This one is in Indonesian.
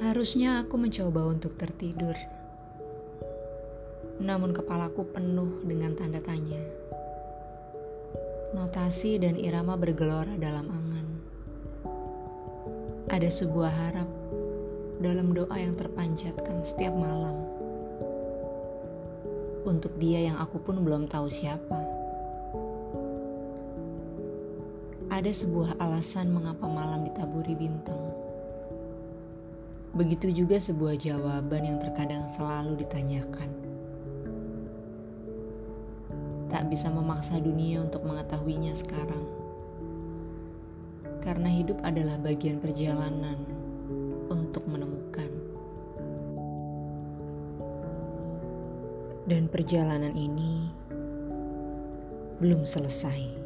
Seharusnya aku mencoba untuk tertidur. Namun kepalaku penuh dengan tanda tanya. Notasi dan irama bergelora dalam angan. Ada sebuah harap dalam doa yang terpanjatkan setiap malam. Untuk dia yang aku pun belum tahu siapa. Ada sebuah alasan mengapa malam ditaburi bintang. Begitu juga sebuah jawaban yang terkadang selalu ditanyakan. Tak bisa memaksa dunia untuk mengetahuinya sekarang. Karena hidup adalah bagian perjalanan untuk menemukan. Dan perjalanan ini belum selesai.